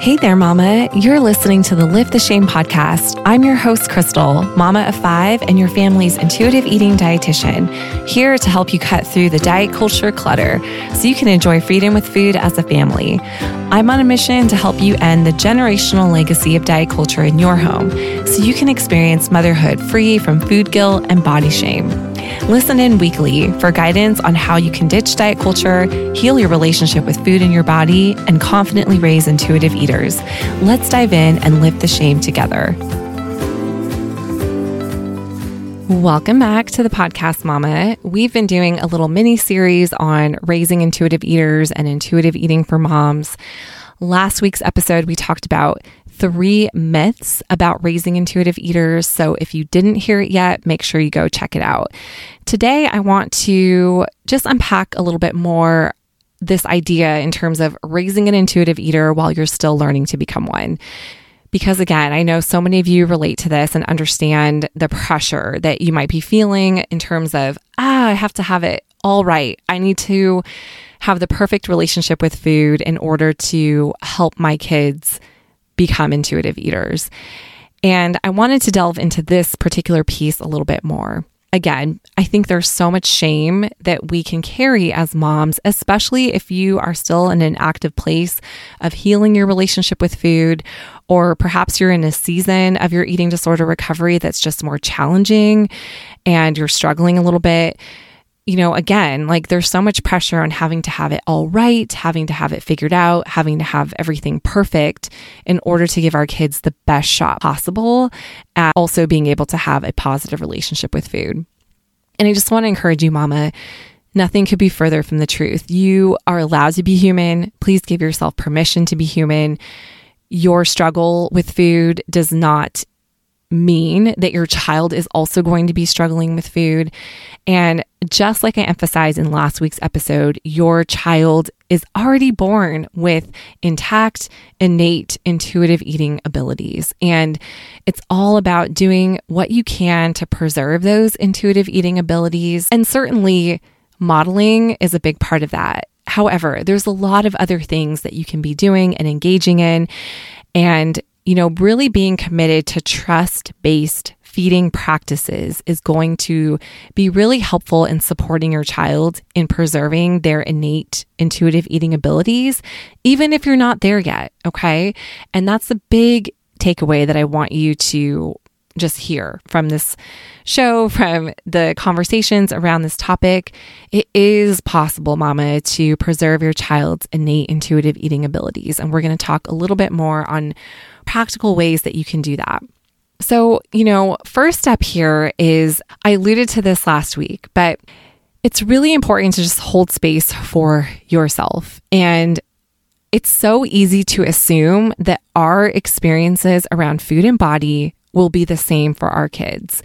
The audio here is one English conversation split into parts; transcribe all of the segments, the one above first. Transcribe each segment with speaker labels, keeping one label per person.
Speaker 1: Hey there, Mama. You're listening to the Lift the Shame podcast. I'm your host, Crystal, mama of five, and your family's intuitive eating dietitian, here to help you cut through the diet culture clutter so you can enjoy freedom with food as a family. I'm on a mission to help you end the generational legacy of diet culture in your home so you can experience motherhood free from food guilt and body shame. Listen in weekly for guidance on how you can ditch diet culture, heal your relationship with food and your body, and confidently raise intuitive eaters. Let's dive in and lift the shame together. Welcome back to the podcast, Mama. We've been doing a little mini series on raising intuitive eaters and intuitive eating for moms. Last week's episode, we talked about three myths about raising intuitive eaters. So if you didn't hear it yet, make sure you go check it out. Today, I want to just unpack a little bit more this idea in terms of raising an intuitive eater while you're still learning to become one. Because again, I know so many of you relate to this and understand the pressure that you might be feeling in terms of, ah, I have to have it all right. I need to have the perfect relationship with food in order to help my kids become intuitive eaters. And I wanted to delve into this particular piece a little bit more. Again, I think there's so much shame that we can carry as moms, especially if you are still in an active place of healing your relationship with food, or perhaps you're in a season of your eating disorder recovery that's just more challenging and you're struggling a little bit you know, again, like there's so much pressure on having to have it all right, having to have it figured out, having to have everything perfect in order to give our kids the best shot possible at also being able to have a positive relationship with food. And I just want to encourage you, mama. Nothing could be further from the truth. You are allowed to be human. Please give yourself permission to be human. Your struggle with food does not mean that your child is also going to be struggling with food. And just like I emphasized in last week's episode, your child is already born with intact, innate, intuitive eating abilities. And it's all about doing what you can to preserve those intuitive eating abilities. And certainly, modeling is a big part of that. However, there's a lot of other things that you can be doing and engaging in. And you know, really being committed to trust based feeding practices is going to be really helpful in supporting your child in preserving their innate intuitive eating abilities, even if you're not there yet. Okay. And that's the big takeaway that I want you to just hear from this show, from the conversations around this topic. It is possible, mama, to preserve your child's innate intuitive eating abilities. And we're going to talk a little bit more on practical ways that you can do that. So, you know, first step here is I alluded to this last week, but it's really important to just hold space for yourself. And it's so easy to assume that our experiences around food and body will be the same for our kids.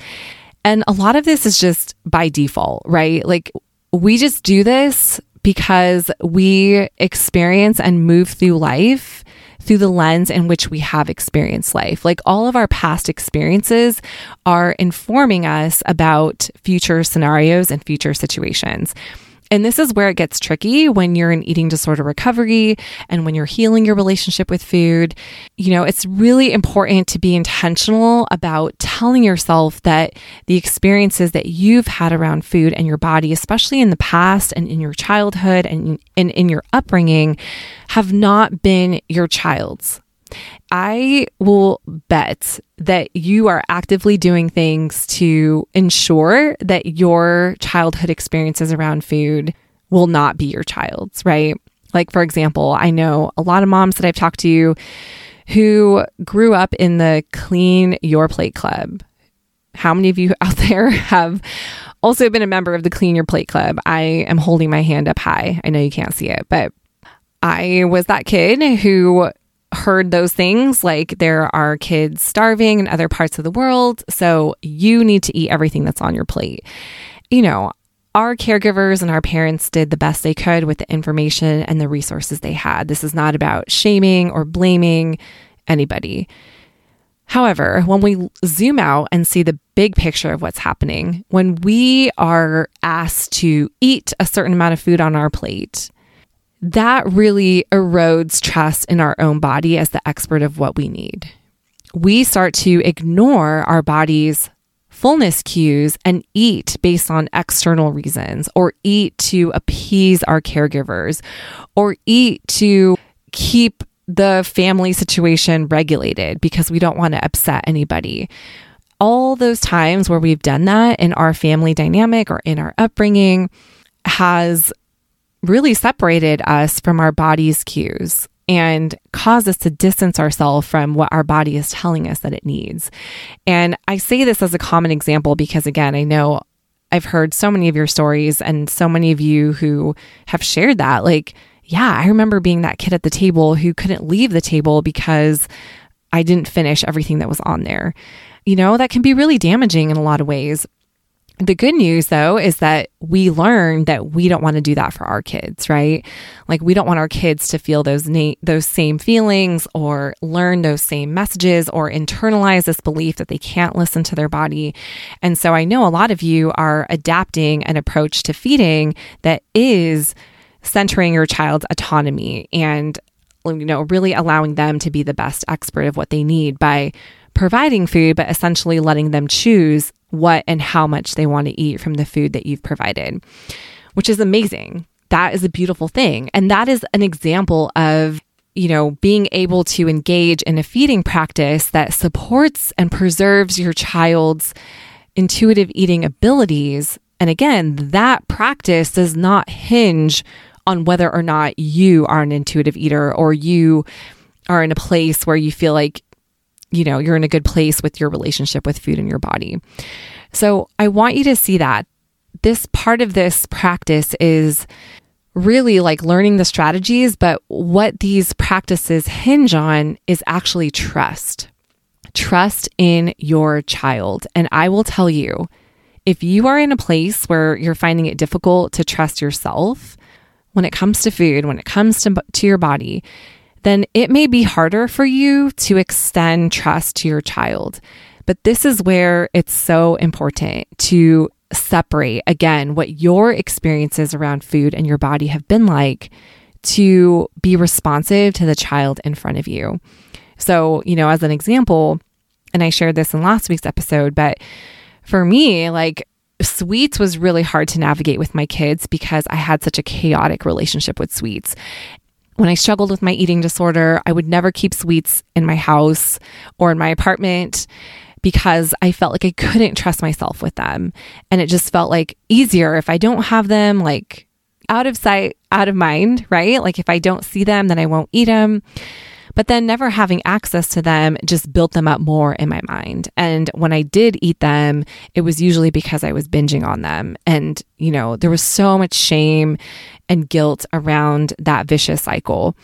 Speaker 1: And a lot of this is just by default, right? Like we just do this because we experience and move through life through the lens in which we have experienced life. Like all of our past experiences are informing us about future scenarios and future situations. And this is where it gets tricky when you're in eating disorder recovery and when you're healing your relationship with food. You know, it's really important to be intentional about telling yourself that the experiences that you've had around food and your body, especially in the past and in your childhood and in, in your upbringing, have not been your child's. I will bet that you are actively doing things to ensure that your childhood experiences around food will not be your child's, right? Like, for example, I know a lot of moms that I've talked to who grew up in the Clean Your Plate Club. How many of you out there have also been a member of the Clean Your Plate Club? I am holding my hand up high. I know you can't see it, but I was that kid who heard those things like there are kids starving in other parts of the world, so you need to eat everything that's on your plate. You know, our caregivers and our parents did the best they could with the information and the resources they had. This is not about shaming or blaming anybody. However, when we zoom out and see the big picture of what's happening, when we are asked to eat a certain amount of food on our plate, that really erodes trust in our own body as the expert of what we need. We start to ignore our body's fullness cues and eat based on external reasons, or eat to appease our caregivers, or eat to keep the family situation regulated because we don't want to upset anybody. All those times where we've done that in our family dynamic or in our upbringing has really separated us from our body's cues and caused us to distance ourselves from what our body is telling us that it needs. And I say this as a common example because, again, I know I've heard so many of your stories and so many of you who have shared that. Like, yeah, I remember being that kid at the table who couldn't leave the table because I didn't finish everything that was on there. You know, that can be really damaging in a lot of ways. The good news, though, is that we learn that we don't want to do that for our kids, right? Like we don't want our kids to feel those na- those same feelings or learn those same messages or internalize this belief that they can't listen to their body. And so I know a lot of you are adapting an approach to feeding that is centering your child's autonomy and you know really allowing them to be the best expert of what they need by providing food but essentially letting them choose what and how much they want to eat from the food that you've provided which is amazing. That is a beautiful thing. And that is an example of you know being able to engage in a feeding practice that supports and preserves your child's intuitive eating abilities. And again that practice does not hinge on whether or not you are an intuitive eater or you are in a place where you feel like, you know, you're in a good place with your relationship with food in your body. So I want you to see that this part of this practice is really like learning the strategies, but what these practices hinge on is actually trust. Trust in your child. And I will tell you, if you are in a place where you're finding it difficult to trust yourself, when it comes to food, when it comes to, to your body, then it may be harder for you to extend trust to your child. But this is where it's so important to separate again what your experiences around food and your body have been like to be responsive to the child in front of you. So, you know, as an example, and I shared this in last week's episode, but for me, like sweets was really hard to navigate with my kids because I had such a chaotic relationship with sweets. When I struggled with my eating disorder, I would never keep sweets in my house or in my apartment because I felt like I couldn't trust myself with them. And it just felt like easier if I don't have them, like out of sight, out of mind, right? Like if I don't see them, then I won't eat them. But then never having access to them just built them up more in my mind. And when I did eat them, it was usually because I was binging on them. And, you know, there was so much shame and guilt around that vicious cycle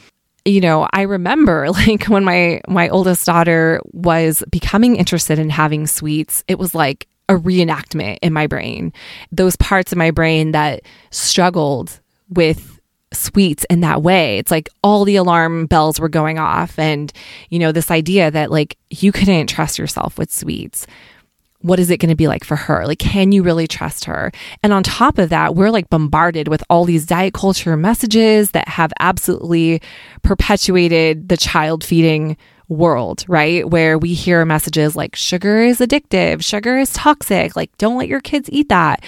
Speaker 1: you know i remember like when my my oldest daughter was becoming interested in having sweets it was like a reenactment in my brain those parts of my brain that struggled with sweets in that way. It's like all the alarm bells were going off. And, you know, this idea that like you couldn't trust yourself with sweets. What is it going to be like for her? Like, can you really trust her? And on top of that, we're like bombarded with all these diet culture messages that have absolutely perpetuated the child feeding world, right? Where we hear messages like sugar is addictive, sugar is toxic, like don't let your kids eat that.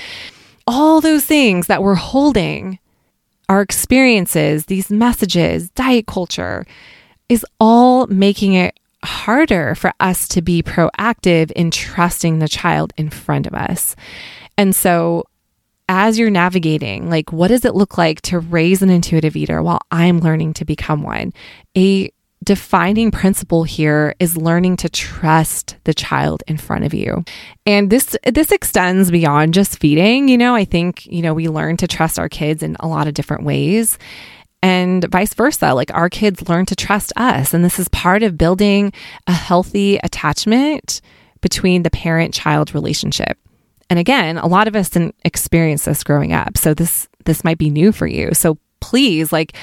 Speaker 1: All those things that we're holding our experiences, these messages, diet culture is all making it harder for us to be proactive in trusting the child in front of us. And so, as you're navigating, like, what does it look like to raise an intuitive eater while I'm learning to become one? A defining principle here is learning to trust the child in front of you. And this this extends beyond just feeding, you know, I think, you know, we learn to trust our kids in a lot of different ways. And vice versa, like our kids learn to trust us. And this is part of building a healthy attachment between the parent child relationship. And again, a lot of us didn't experience this growing up. So this this might be new for you. So please like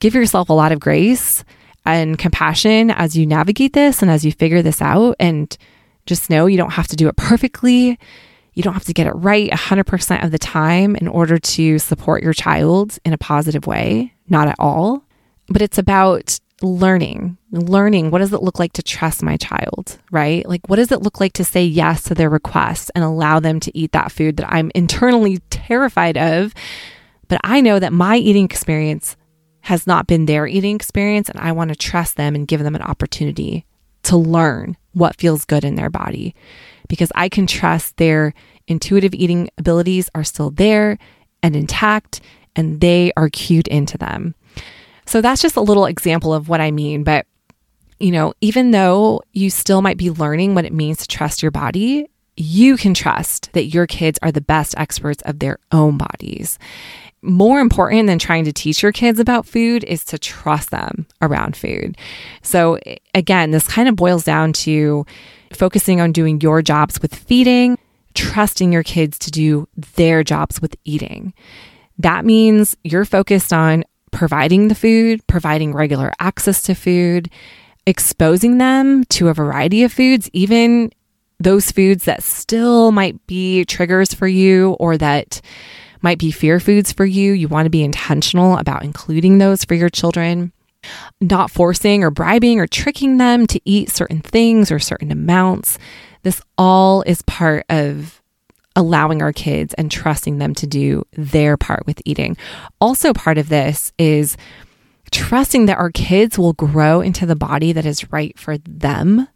Speaker 1: give yourself a lot of grace and compassion as you navigate this and as you figure this out. And just know you don't have to do it perfectly. You don't have to get it right 100% of the time in order to support your child in a positive way. not at all. But it's about learning, learning what does it look like to trust my child, right? Like, what does it look like to say yes to their request and allow them to eat that food that I'm internally terrified of? But I know that my eating experience has not been their eating experience, and I want to trust them and give them an opportunity to learn what feels good in their body because I can trust their intuitive eating abilities are still there and intact and they are cued into them. So that's just a little example of what I mean. But, you know, even though you still might be learning what it means to trust your body, you can trust that your kids are the best experts of their own bodies. More important than trying to teach your kids about food is to trust them around food. So, again, this kind of boils down to focusing on doing your jobs with feeding, trusting your kids to do their jobs with eating. That means you're focused on providing the food, providing regular access to food, exposing them to a variety of foods, even those foods that still might be triggers for you or that might be fear foods for you. You want to be intentional about including those for your children, not forcing or bribing or tricking them to eat certain things or certain amounts. This all is part of allowing our kids and trusting them to do their part with eating. Also, part of this is trusting that our kids will grow into the body that is right for them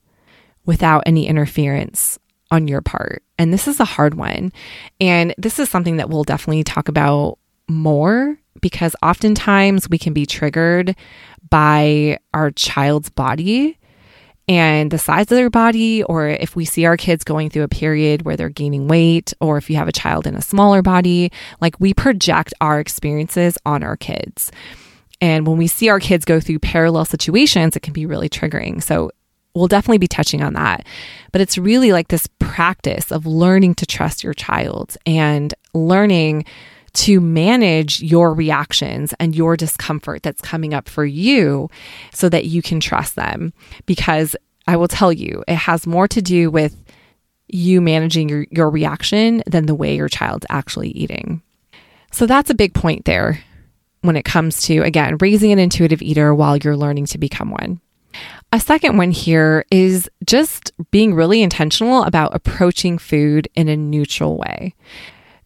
Speaker 1: without any interference on your part. And this is a hard one. And this is something that we'll definitely talk about more because oftentimes we can be triggered by our child's body and the size of their body, or if we see our kids going through a period where they're gaining weight, or if you have a child in a smaller body, like we project our experiences on our kids. And when we see our kids go through parallel situations, it can be really triggering. So we'll definitely be touching on that. But it's really like this practice of learning to trust your child and learning to manage your reactions and your discomfort that's coming up for you so that you can trust them. Because I will tell you, it has more to do with you managing your, your reaction than the way your child's actually eating. So that's a big point there when it comes to, again, raising an intuitive eater while you're learning to become one. A second one here is just being really intentional about approaching food in a neutral way.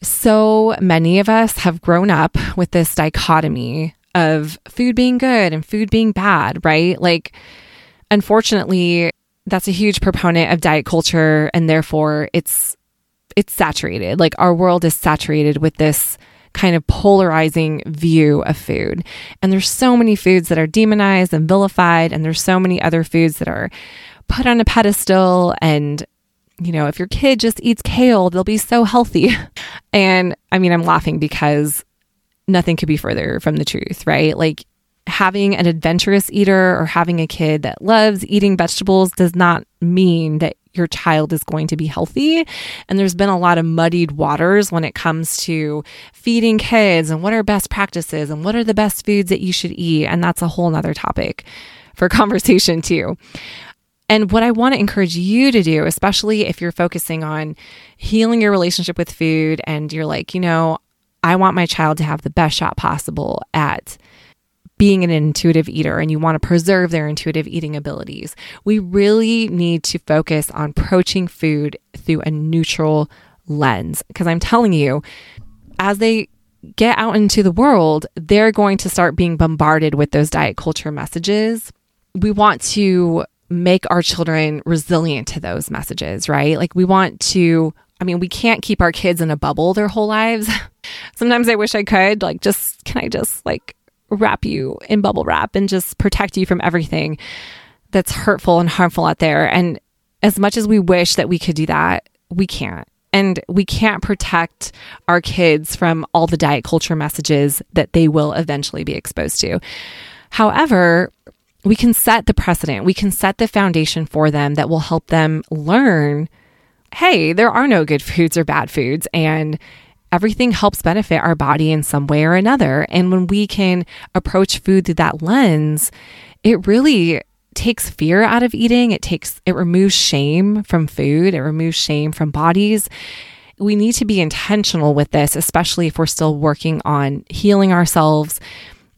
Speaker 1: So many of us have grown up with this dichotomy of food being good and food being bad, right? Like, unfortunately, that's a huge proponent of diet culture and therefore it's it's saturated. Like our world is saturated with this kind of polarizing view of food. And there's so many foods that are demonized and vilified and there's so many other foods that are put on a pedestal and you know, if your kid just eats kale, they'll be so healthy. And I mean, I'm laughing because nothing could be further from the truth, right? Like having an adventurous eater or having a kid that loves eating vegetables does not mean that your child is going to be healthy. And there's been a lot of muddied waters when it comes to feeding kids and what are best practices and what are the best foods that you should eat. And that's a whole nother topic for conversation too. And what I want to encourage you to do, especially if you're focusing on healing your relationship with food and you're like, you know, I want my child to have the best shot possible at being an intuitive eater and you want to preserve their intuitive eating abilities, we really need to focus on approaching food through a neutral lens. Because I'm telling you, as they get out into the world, they're going to start being bombarded with those diet culture messages. We want to make our children resilient to those messages, right? Like we want to, I mean, we can't keep our kids in a bubble their whole lives. Sometimes I wish I could, like, just, can I just like wrap you in bubble wrap and just protect you from everything that's hurtful and harmful out there? And as much as we wish that we could do that, we can't. And we can't protect our kids from all the diet culture messages that they will eventually be exposed to. However, we can set the precedent, we can set the foundation for them that will help them learn hey, there are no good foods or bad foods. And everything helps benefit our body in some way or another. And when we can approach food through that lens, it really takes fear out of eating. It takes, it removes shame from food, it removes shame from bodies. We need to be intentional with this, especially if we're still working on healing ourselves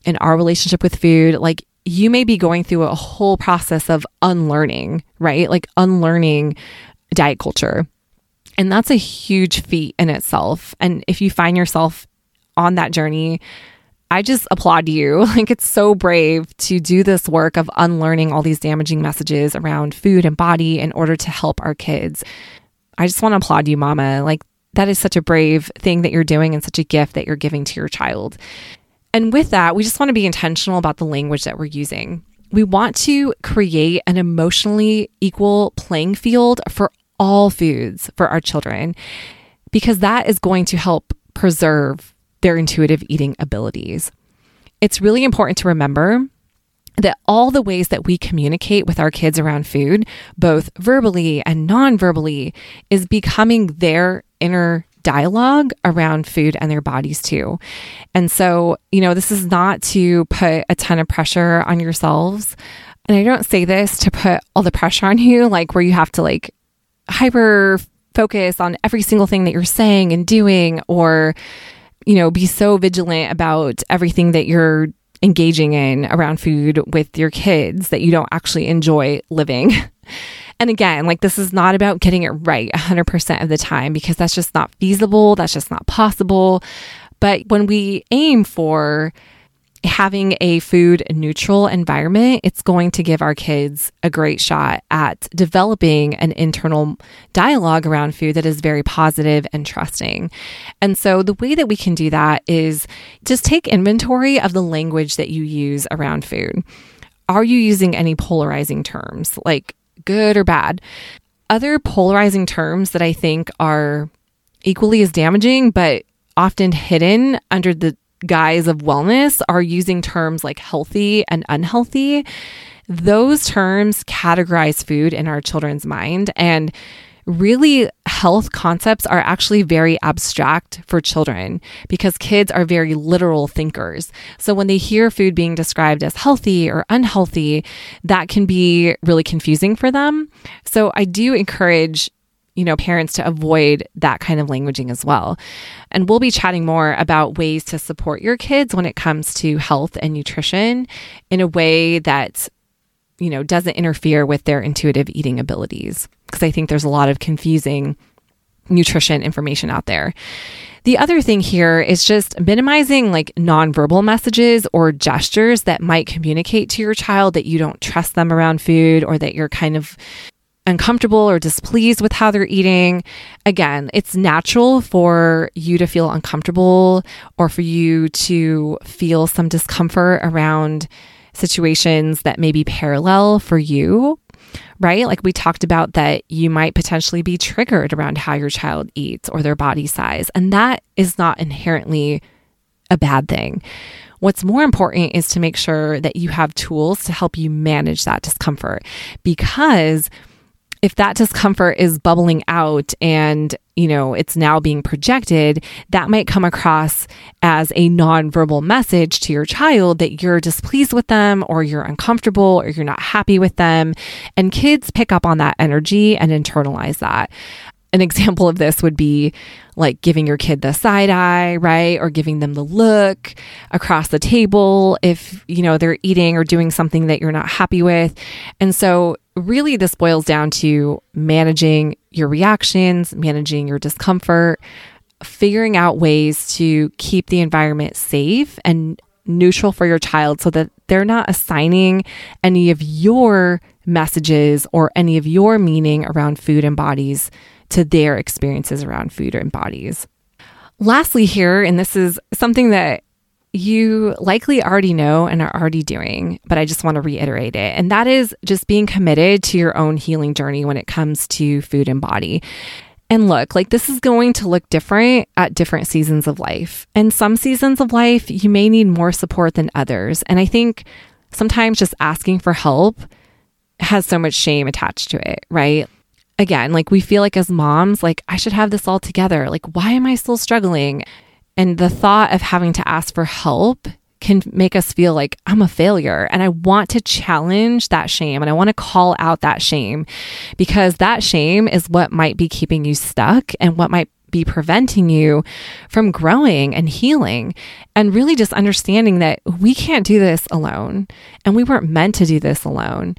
Speaker 1: in our relationship with food, like you may be going through a whole process of unlearning, right? Like unlearning diet culture. And that's a huge feat in itself. And if you find yourself on that journey, I just applaud you. Like, it's so brave to do this work of unlearning all these damaging messages around food and body in order to help our kids. I just want to applaud you, mama. Like, that is such a brave thing that you're doing and such a gift that you're giving to your child. And with that, we just want to be intentional about the language that we're using. We want to create an emotionally equal playing field for all foods for our children because that is going to help preserve their intuitive eating abilities. It's really important to remember that all the ways that we communicate with our kids around food, both verbally and non verbally, is becoming their inner dialogue around food and their bodies too. And so, you know, this is not to put a ton of pressure on yourselves. And I don't say this to put all the pressure on you, like where you have to like hyper focus on every single thing that you're saying and doing, or, you know, be so vigilant about everything that you're engaging in around food with your kids that you don't actually enjoy living. And again, like this is not about getting it right 100% of the time because that's just not feasible. That's just not possible. But when we aim for having a food neutral environment, it's going to give our kids a great shot at developing an internal dialogue around food that is very positive and trusting. And so, the way that we can do that is just take inventory of the language that you use around food. Are you using any polarizing terms like good or bad? Other polarizing terms that I think are equally as damaging, but often hidden under the guise of wellness are using terms like healthy and unhealthy. Those terms categorize food in our children's mind. And really, health concepts are actually very abstract for children because kids are very literal thinkers. So when they hear food being described as healthy or unhealthy, that can be really confusing for them. So I do encourage you know, parents to avoid that kind of languaging as well. And we'll be chatting more about ways to support your kids when it comes to health and nutrition in a way that, you know, doesn't interfere with their intuitive eating abilities. Because I think there's a lot of confusing nutrition information out there. The other thing here is just minimizing like nonverbal messages or gestures that might communicate to your child that you don't trust them around food or that you're kind of uncomfortable or displeased with how they're eating, again, it's natural for you to feel uncomfortable or for you to feel some discomfort around situations that may be parallel for you, right? Like we talked about that you might potentially be triggered around how your child eats or their body size. And that is not inherently a bad thing. What's more important is to make sure that you have tools to help you manage that discomfort because if that discomfort is bubbling out and you know it's now being projected that might come across as a nonverbal message to your child that you're displeased with them or you're uncomfortable or you're not happy with them. And kids pick up on that energy and internalize that an example of this would be like giving your kid the side eye, right? Or giving them the look across the table if, you know, they're eating or doing something that you're not happy with. And so, really, this boils down to managing your reactions, managing your discomfort, figuring out ways to keep the environment safe and neutral for your child so that they're not assigning any of your messages or any of your meaning around food and bodies to their experiences around food and bodies. Lastly, here, and this is something that you likely already know and are already doing, but I just want to reiterate it. And that is just being committed to your own healing journey when it comes to food and body. And look, like this is going to look different at different seasons of life. And some seasons of life, you may need more support than others. And I think sometimes just asking for help has so much shame attached to it, right? Again, like we feel like as moms, like I should have this all together. Like, why am I still struggling? And the thought of having to ask for help can make us feel like I'm a failure. And I want to challenge that shame and I want to call out that shame because that shame is what might be keeping you stuck and what might be preventing you from growing and healing and really just understanding that we can't do this alone and we weren't meant to do this alone.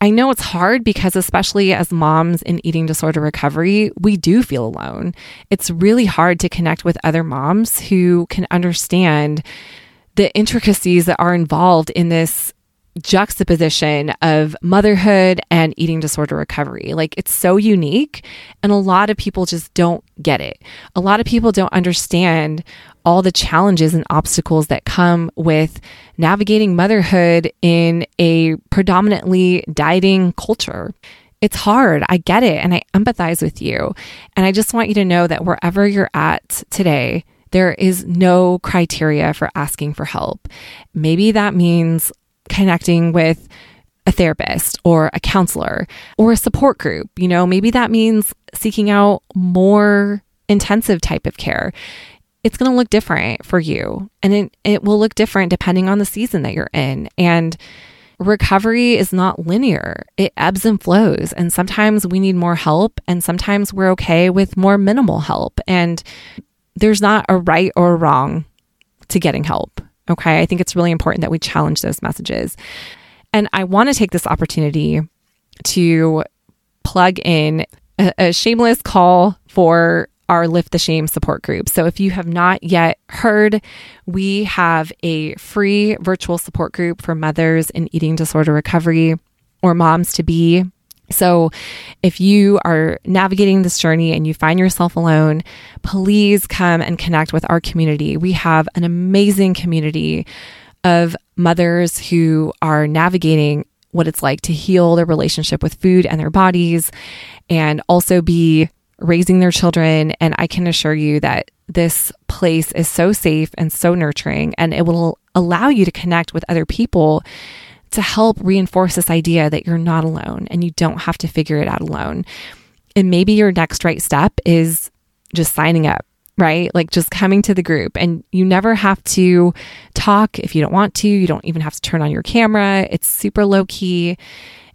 Speaker 1: I know it's hard because, especially as moms in eating disorder recovery, we do feel alone. It's really hard to connect with other moms who can understand the intricacies that are involved in this juxtaposition of motherhood and eating disorder recovery. Like it's so unique, and a lot of people just don't get it. A lot of people don't understand all the challenges and obstacles that come with navigating motherhood in a predominantly dieting culture. It's hard. I get it. And I empathize with you. And I just want you to know that wherever you're at today, there is no criteria for asking for help. Maybe that means connecting with a therapist or a counselor or a support group. You know, maybe that means seeking out more intensive type of care. It's going to look different for you and it, it will look different depending on the season that you're in. And recovery is not linear, it ebbs and flows. And sometimes we need more help, and sometimes we're okay with more minimal help. And there's not a right or wrong to getting help. Okay. I think it's really important that we challenge those messages. And I want to take this opportunity to plug in a, a, shameless call for our Lift the Shame support group. So if you have not yet heard, we have a free virtual support group for mothers in eating disorder recovery or moms to be. So, if you are navigating this journey and you find yourself alone, please come and connect with our community. We have an amazing community of mothers who are navigating what it's like to heal their relationship with food and their bodies and also be raising their children. And I can assure you that this place is so safe and so nurturing, and it will allow you to connect with other people to help reinforce this idea that you're not alone and you don't have to figure it out alone. And maybe your next right step is just signing up, right? Like just coming to the group. And you never have to talk if you don't want to. You don't even have to turn on your camera. It's super low key.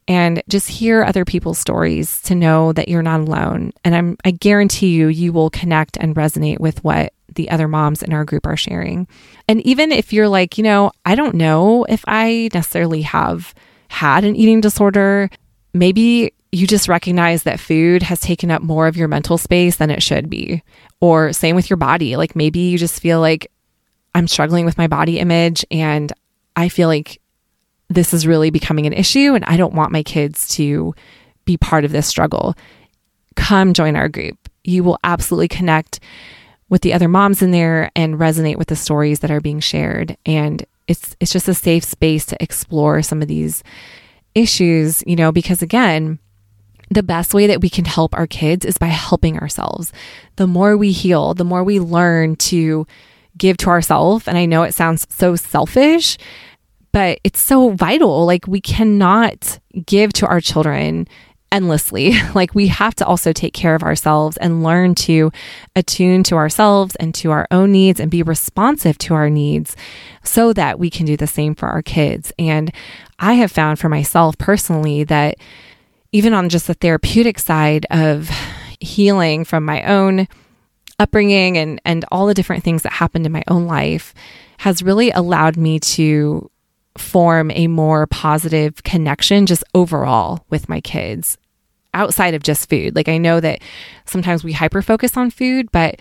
Speaker 1: And just hear other people's stories to know that you're not alone. And I'm I guarantee you you will connect and resonate with what the other moms in our group are sharing. And even if you're like, you know, I don't know if I necessarily have had an eating disorder, maybe you just recognize that food has taken up more of your mental space than it should be. Or same with your body. Like maybe you just feel like I'm struggling with my body image and I feel like this is really becoming an issue and I don't want my kids to be part of this struggle. Come join our group. You will absolutely connect with the other moms in there and resonate with the stories that are being shared. And it's it's just a safe space to explore some of these issues, you know, because again, the best way that we can help our kids is by helping ourselves. The more we heal, the more we learn to give to ourselves. And I know it sounds so selfish, but it's so vital. Like, we cannot give to our children endlessly. Like we have to also take care of ourselves and learn to attune to ourselves and to our own needs and be responsive to our needs so that we can do the same for our kids. And I have found for myself personally that even on just the therapeutic side of healing from my own upbringing and and all the different things that happened in my own life has really allowed me to form a more positive connection just overall with my kids outside of just food. Like I know that sometimes we hyper focus on food, but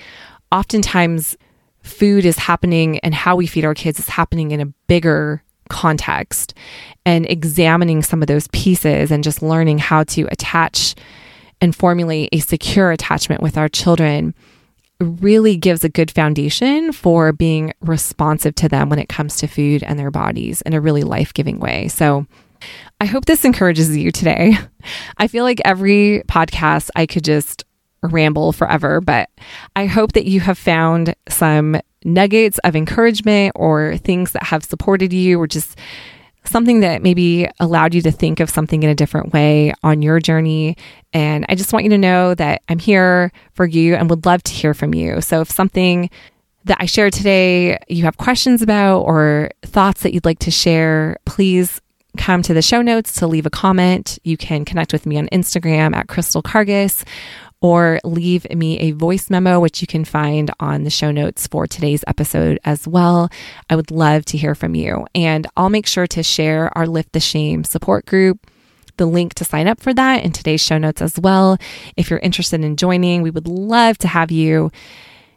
Speaker 1: oftentimes food is happening and how we feed our kids is happening in a bigger context and examining some of those pieces and just learning how to attach and formulate a secure attachment with our children really gives a good foundation for being responsive to them when it comes to food and their bodies in a really life giving way. So, I hope this encourages you today. I feel like every podcast I could just ramble forever, but I hope that you have found some nuggets of encouragement or things that have supported you or just something that maybe allowed you to think of something in a different way on your journey. And I just want you to know that I'm here for you and would love to hear from you. So if something that I shared today you have questions about or thoughts that you'd like to share, please come to the show notes to leave a comment. You can connect with me on Instagram at Crystal Karges or leave me a voice memo, which you can find on the show notes for today's episode as well. I would love to hear from you. And I'll make sure to share our Lift the Shame support group the link to sign up for that in today's show notes as well. If you're interested in joining, we would love to have you.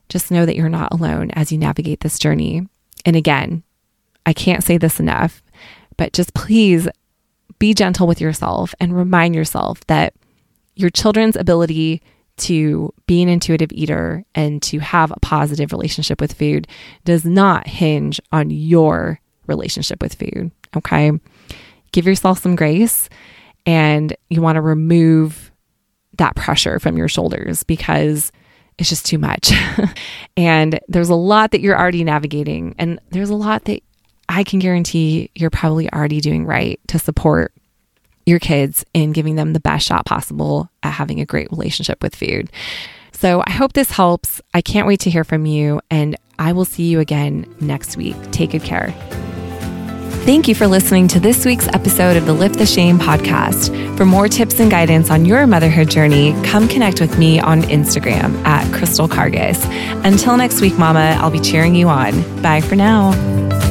Speaker 1: Just know that you're not alone as you navigate this journey. And again, I can't say this enough, but just please be gentle with yourself and remind yourself that your children's ability to be an intuitive eater and to have a positive relationship with food does not hinge on your relationship with food. Okay. Give yourself some grace and you want to remove that pressure from your shoulders because it's just too much. and there's a lot that you're already navigating, and there's a lot that I can guarantee you're probably already doing right to support your kids in giving them the best shot possible at having a great relationship with food. So I hope this helps. I can't wait to hear from you, and I will see you again next week. Take good care. Thank you for listening to this week's episode of the Lift the Shame podcast. For more tips and guidance on your motherhood journey, come connect with me on Instagram at Crystal Karges. Until next week, Mama, I'll be cheering you on. Bye for now.